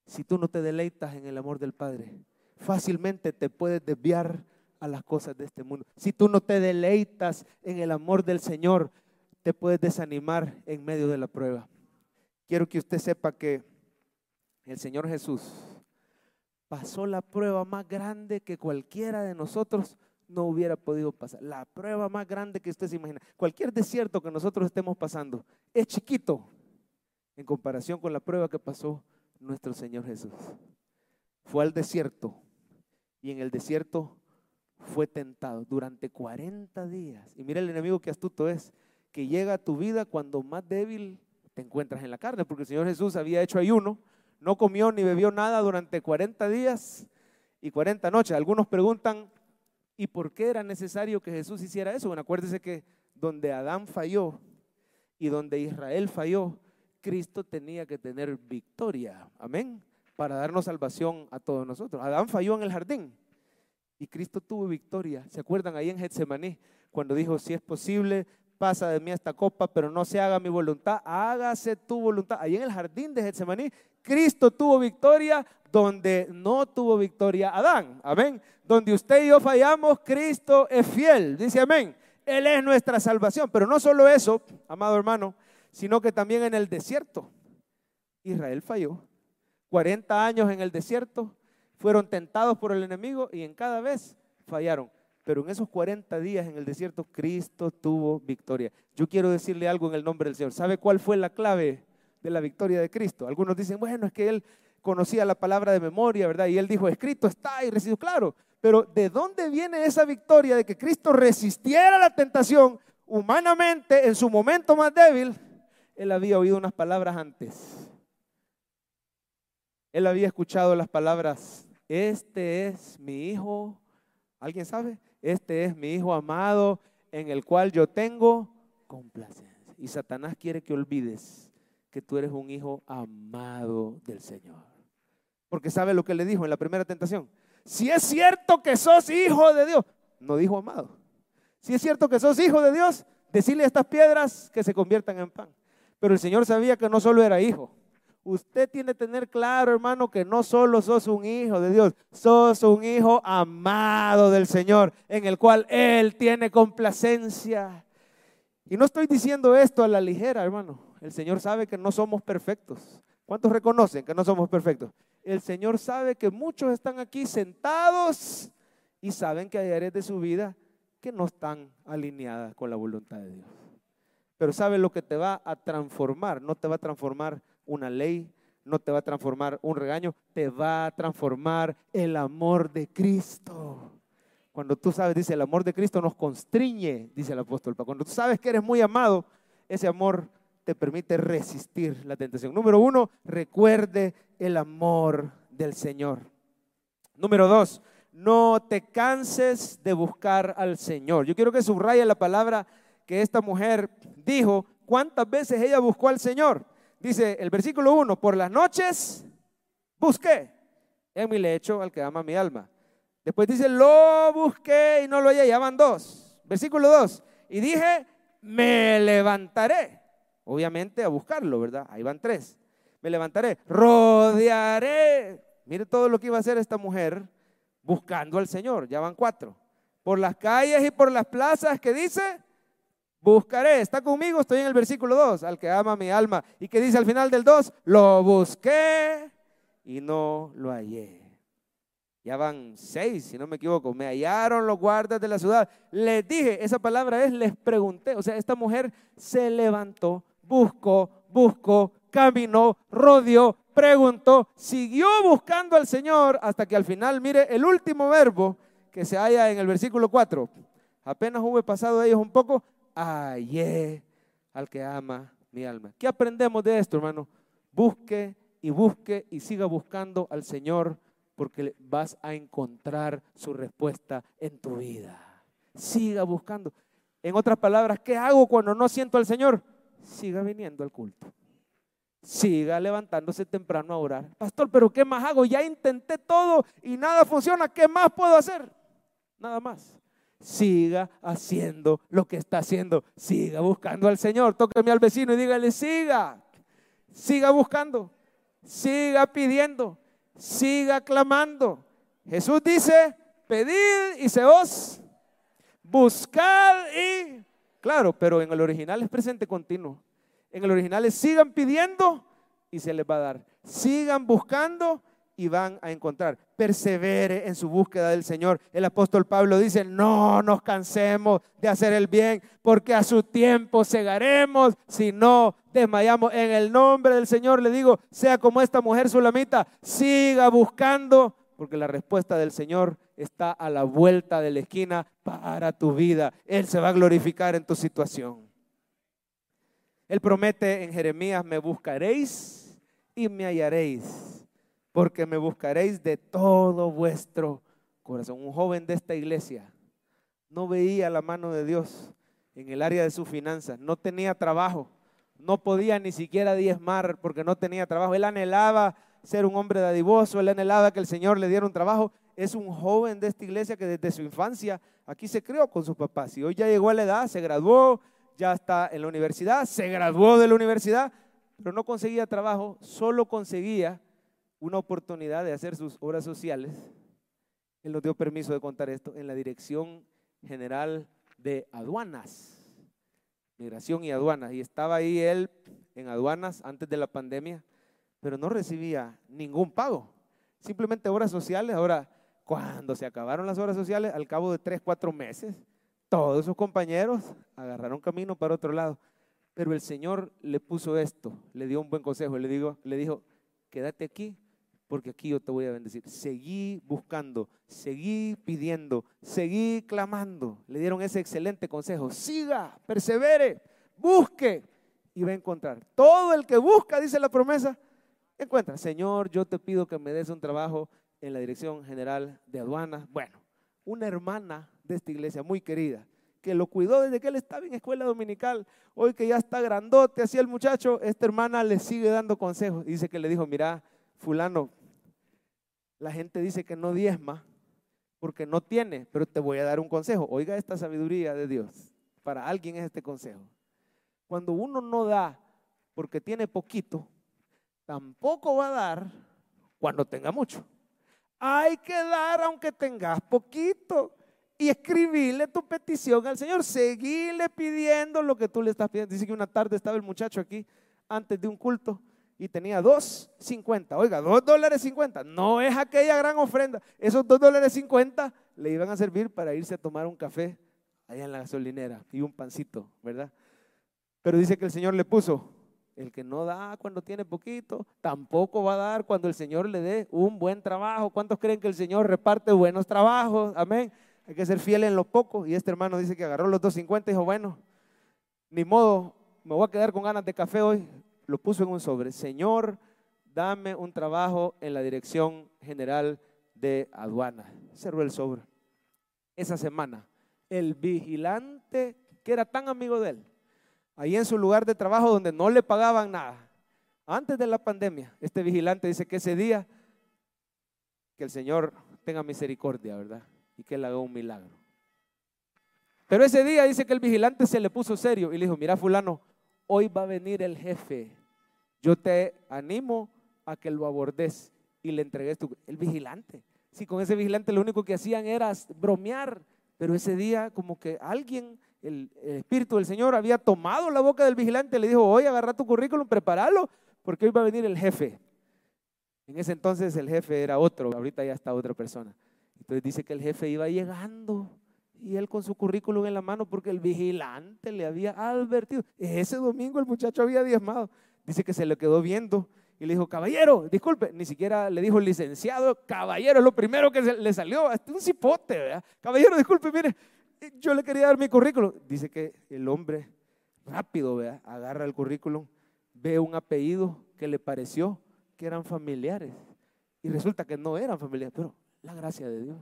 S1: Si tú no te deleitas en el amor del Padre, fácilmente te puedes desviar a las cosas de este mundo. Si tú no te deleitas en el amor del Señor, te puedes desanimar en medio de la prueba. Quiero que usted sepa que el Señor Jesús pasó la prueba más grande que cualquiera de nosotros no hubiera podido pasar. La prueba más grande que usted se imagina. Cualquier desierto que nosotros estemos pasando es chiquito en comparación con la prueba que pasó nuestro Señor Jesús. Fue al desierto y en el desierto fue tentado durante 40 días. Y mira el enemigo que astuto es, que llega a tu vida cuando más débil te encuentras en la carne, porque el Señor Jesús había hecho ayuno no comió ni bebió nada durante 40 días y 40 noches. Algunos preguntan, ¿y por qué era necesario que Jesús hiciera eso? Bueno, acuérdese que donde Adán falló y donde Israel falló, Cristo tenía que tener victoria. Amén. Para darnos salvación a todos nosotros. Adán falló en el jardín y Cristo tuvo victoria. ¿Se acuerdan ahí en Getsemaní? Cuando dijo, si es posible, pasa de mí esta copa, pero no se haga mi voluntad, hágase tu voluntad. Ahí en el jardín de Getsemaní, Cristo tuvo victoria donde no tuvo victoria Adán. Amén. Donde usted y yo fallamos, Cristo es fiel. Dice amén. Él es nuestra salvación. Pero no solo eso, amado hermano, sino que también en el desierto. Israel falló. 40 años en el desierto, fueron tentados por el enemigo y en cada vez fallaron. Pero en esos 40 días en el desierto, Cristo tuvo victoria. Yo quiero decirle algo en el nombre del Señor. ¿Sabe cuál fue la clave de la victoria de Cristo? Algunos dicen, bueno, es que Él conocía la palabra de memoria, ¿verdad? Y Él dijo, escrito está y residió. Claro, pero ¿de dónde viene esa victoria de que Cristo resistiera la tentación humanamente en su momento más débil? Él había oído unas palabras antes. Él había escuchado las palabras, este es mi hijo. ¿Alguien sabe? este es mi Hijo amado en el cual yo tengo complacencia. Y Satanás quiere que olvides que tú eres un hijo amado del Señor. Porque sabe lo que le dijo en la primera tentación. Si es cierto que sos hijo de Dios, no dijo amado. Si es cierto que sos hijo de Dios, decirle a estas piedras que se conviertan en pan. Pero el Señor sabía que no solo era hijo, Usted tiene que tener claro, hermano, que no solo sos un hijo de Dios, sos un hijo amado del Señor, en el cual Él tiene complacencia. Y no estoy diciendo esto a la ligera, hermano. El Señor sabe que no somos perfectos, ¿Cuántos reconocen que no somos perfectos? El Señor sabe que muchos están aquí sentados y saben que hay áreas de su vida que no están alineadas con la voluntad de Dios. Pero sabe lo que te va a transformar. No te va a transformar una ley, no te va a transformar un regaño, te va a transformar el amor de Cristo. Cuando tú sabes, dice, el amor de Cristo nos constriñe, dice el apóstol. Cuando tú sabes que eres muy amado, ese amor te permite resistir la tentación. Número uno, recuerde el amor del Señor. Número dos, no te canses de buscar al Señor. Yo quiero que subraye la palabra que esta mujer dijo, cuántas veces ella buscó al Señor. Dice el versículo uno, por las noches busqué en mi lecho al que ama mi alma. Después dice, lo busqué y no lo hallé, ya dos. Versículo dos, y dije, me levantaré obviamente a buscarlo, ¿verdad? Ahí van tres. Me levantaré, rodearé. Mire todo lo que iba a hacer esta mujer buscando al Señor. Ya van cuatro. Por las calles y por las plazas que dice, buscaré. ¿Está conmigo? Estoy en el versículo 2, al que ama mi alma. Y que dice al final del 2, lo busqué y no lo hallé. Ya van seis, si no me equivoco. Me hallaron los guardas de la ciudad. Les dije, esa palabra es, les pregunté. O sea, esta mujer se levantó buscó, buscó, caminó, rodeó, preguntó, siguió buscando al Señor hasta que al final, mire, el último verbo que se halla en el versículo 4, apenas hube pasado de ellos un poco, hallé al que ama mi alma. ¿Qué aprendemos de esto, hermano? Busque y busque y siga buscando al Señor porque vas a encontrar su respuesta en tu vida. Siga buscando. En otras palabras, ¿qué hago cuando no siento al Señor? Siga viniendo al culto. Siga levantándose temprano a orar. Pastor, pero ¿qué más hago? Ya intenté todo y nada funciona. ¿Qué más puedo hacer? Nada más. Siga haciendo lo que está haciendo. Siga buscando al Señor. Tóqueme al vecino y dígale, siga. Siga buscando. Siga pidiendo. Siga clamando. Jesús dice, pedid y se os buscad y Claro, pero en el original es presente continuo. En el original sigan pidiendo y se les va a dar. Sigan buscando y van a encontrar. Persevere en su búsqueda del Señor. El apóstol Pablo dice, no nos cansemos de hacer el bien, porque a su tiempo cegaremos si no desmayamos. En el nombre del Señor le digo, sea como esta mujer sulamita, siga buscando, porque la respuesta del Señor está a la vuelta de la esquina para tu vida. Él se va a glorificar en tu situación. Él promete en Jeremías, me buscaréis y me hallaréis, porque me buscaréis de todo vuestro corazón. Un joven de esta iglesia no veía la mano de Dios en el área de sus finanzas, no tenía trabajo, no podía ni siquiera diezmar porque no tenía trabajo. Él anhelaba ser un hombre dadivoso, él anhelaba que el Señor le diera un trabajo es un joven de esta iglesia que desde su infancia aquí se crió con sus papás y hoy ya llegó a la edad, se graduó, ya está en la universidad, se graduó de la universidad, pero no conseguía trabajo, solo conseguía una oportunidad de hacer sus obras sociales. Él nos dio permiso de contar esto en la Dirección General de Aduanas, Migración y Aduanas. Y estaba ahí él en aduanas antes de la pandemia, pero no recibía ningún pago. Simplemente obras sociales. Ahora, cuando se acabaron las horas sociales, al cabo de tres, cuatro meses, todos sus compañeros agarraron camino para otro lado. Pero el Señor le puso esto, le dio un buen consejo, le, digo, le dijo, quédate aquí, porque aquí yo te voy a bendecir. Seguí buscando, seguí pidiendo, seguí clamando. Le dieron ese excelente consejo. Siga, persevere, busque y va a encontrar. Todo el que busca, dice la promesa, encuentra. Señor, yo te pido que me des un trabajo en la Dirección General de Aduanas. Bueno, una hermana de esta iglesia muy querida, que lo cuidó desde que él estaba en escuela dominical. Hoy que ya está grandote, así el muchacho, esta hermana le sigue dando consejos. dice que le dijo, mira, fulano, la gente dice que no diezma porque no tiene, pero te voy a dar un consejo. Oiga esta sabiduría de Dios. Para alguien es este consejo. Cuando uno no da porque tiene poquito, tampoco va a dar cuando tenga mucho. Hay que dar aunque tengas poquito y escribirle tu petición al Señor. Seguirle pidiendo lo que tú le estás pidiendo. Dice que una tarde estaba el muchacho aquí antes de un culto y tenía 2.50. Oiga, 2 dólares 50. No es aquella gran ofrenda. Esos 2 dólares 50 le iban a servir para irse a tomar un café allá en la gasolinera y un pancito, ¿verdad? Pero dice que el Señor le puso, el que no da cuando tiene poquito, tampoco va a dar cuando el Señor le dé un buen trabajo. ¿Cuántos creen que el Señor reparte buenos trabajos? Amén. Hay que ser fiel en lo poco. Y este hermano dice que agarró los 2.50 y dijo, bueno, ni modo, me voy a quedar con ganas de café hoy. Lo puso en un sobre. Señor, dame un trabajo en la Dirección General de Aduana. Cerró el sobre. Esa semana, el vigilante que era tan amigo de él, ahí en su lugar de trabajo donde no le pagaban nada, antes de la pandemia, este vigilante dice que ese día, que el Señor tenga misericordia, ¿verdad? Y que él haga un milagro. Pero ese día dice que el vigilante se le puso serio y le dijo, mira fulano, hoy va a venir el jefe. Yo te animo a que lo abordes y le entregues tu... El vigilante. Sí, con ese vigilante lo único que hacían era bromear, pero ese día como que alguien, el, Espíritu del Señor había tomado la boca del vigilante le dijo, oye, agarra tu currículum, prepáralo, porque hoy va a venir el jefe. En ese entonces el jefe era otro, ahorita ya está otra persona. Entonces dice que el jefe iba llegando y él con su currículum en la mano porque el vigilante le había advertido. Ese domingo el muchacho había diezmado. Dice que se le quedó viendo y le dijo, caballero, disculpe, ni siquiera le dijo licenciado, caballero, es lo primero que le salió, es un cipote. Caballero, disculpe, mire, yo le quería dar mi currículum. Dice que el hombre rápido, ¿verdad? Agarra el currículum, ve un apellido que le pareció que eran familiares y resulta que no eran familiares, pero la gracia de Dios.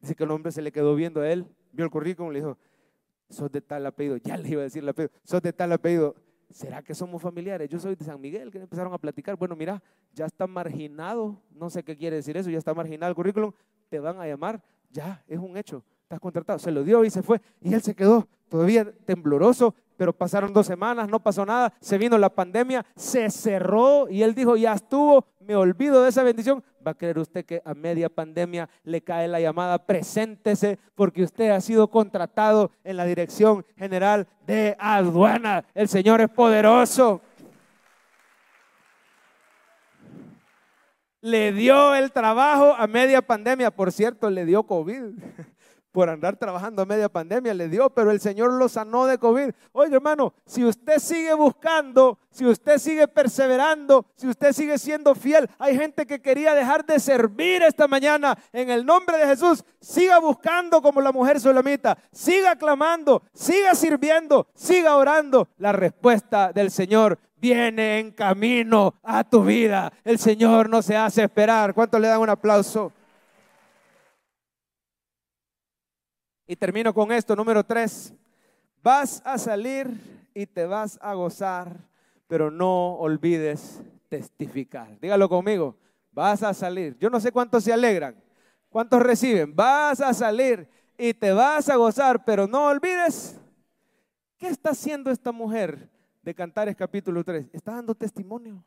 S1: Dice que el hombre se le quedó viendo a él, vio el currículum, le dijo, sos de tal apellido, ya le iba a decir el apellido, sos de tal apellido, ¿será que somos familiares? Yo soy de San Miguel, que empezaron a platicar, bueno, mira, ya está marginado, no sé qué quiere decir eso, ya está marginado el currículum, te van a llamar, ya, es un hecho, estás contratado, se lo dio y se fue, y él se quedó todavía tembloroso, pero pasaron dos semanas, no pasó nada, se vino la pandemia, se cerró y él dijo, ya estuvo, me olvido de esa bendición. ¿Va a creer usted que a media pandemia le cae la llamada? Preséntese porque usted ha sido contratado en la Dirección General de Aduana. El Señor es poderoso. Le dio el trabajo a media pandemia, por cierto, le dio COVID por andar trabajando a media pandemia, le dio, pero el Señor lo sanó de COVID. Oiga, hermano, si usted sigue buscando, si usted sigue perseverando, si usted sigue siendo fiel, hay gente que quería dejar de servir esta mañana en el nombre de Jesús. Siga buscando como la mujer solamita, siga clamando, siga sirviendo, siga orando. La respuesta del Señor viene en camino a tu vida. El Señor no se hace esperar. ¿Cuánto le dan un aplauso? Y termino con esto, número tres. Vas a salir y te vas a gozar, pero no olvides testificar. Dígalo conmigo, vas a salir. Yo no sé cuántos se alegran, cuántos reciben. Vas a salir y te vas a gozar, pero no olvides. ¿Qué está haciendo esta mujer de Cantares capítulo 3? Está dando testimonio.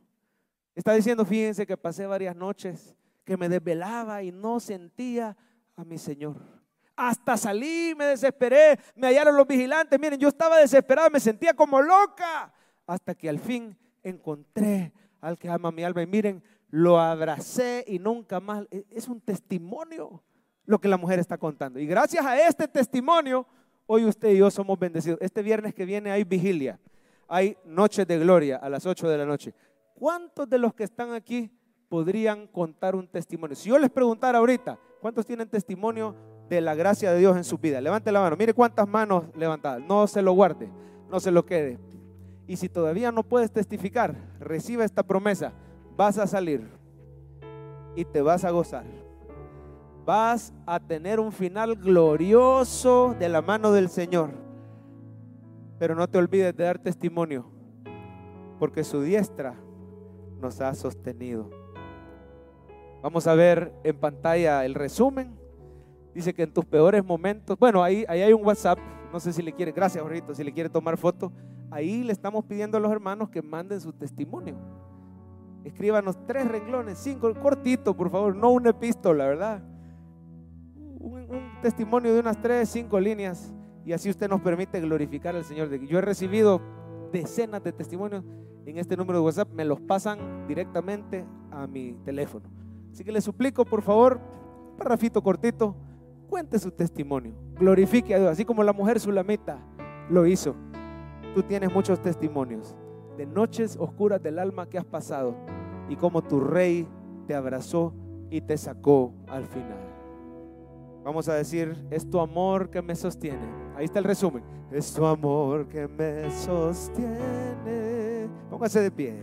S1: Está diciendo, fíjense que pasé varias noches, que me desvelaba y no sentía a mi Señor. Hasta salí, me desesperé, me hallaron los vigilantes. Miren, yo estaba desesperado, me sentía como loca. Hasta que al fin encontré al que ama mi alma. Y miren, lo abracé y nunca más. E, es un testimonio lo que la mujer está contando. Y gracias a este testimonio, hoy usted y yo somos bendecidos. Este viernes que viene hay vigilia. Hay noche de gloria a las 8 de la noche. ¿Cuántos de los que están aquí podrían contar un testimonio? Si yo les preguntara ahorita, ¿cuántos tienen testimonio de la gracia de Dios en su vida. Levante la mano. Mire cuántas manos levantadas. No se lo guarde, no se lo quede. Y si todavía no puedes testificar, reciba esta promesa. Vas a salir y te vas a gozar. Vas a tener un final glorioso de la mano del Señor. Pero no te olvides de dar testimonio, porque su diestra nos ha sostenido. Vamos a ver en pantalla el resumen Dice que en tus peores momentos, bueno, ahí, ahí hay un WhatsApp, no sé si le quiere, gracias Jorrito, si le quiere tomar foto, ahí le estamos pidiendo a los hermanos que manden su testimonio. Escríbanos tres renglones, cinco, cortito, por favor, no una epístola, ¿verdad? Un, un, testimonio de unas tres, cinco líneas y así usted nos permite glorificar al Señor. Yo he recibido decenas de testimonios en este número de WhatsApp, me los pasan directamente a mi teléfono. Así que les suplico, por favor, un parrafito cortito, cuente su testimonio, glorifique a Dios, así como la mujer sulamita lo hizo. Tú tienes muchos testimonios de noches oscuras del alma que has pasado y como tu rey te abrazó y te sacó al final. Vamos a decir, es tu amor que me sostiene. Ahí está el resumen. Es tu amor que me sostiene. Póngase de pie.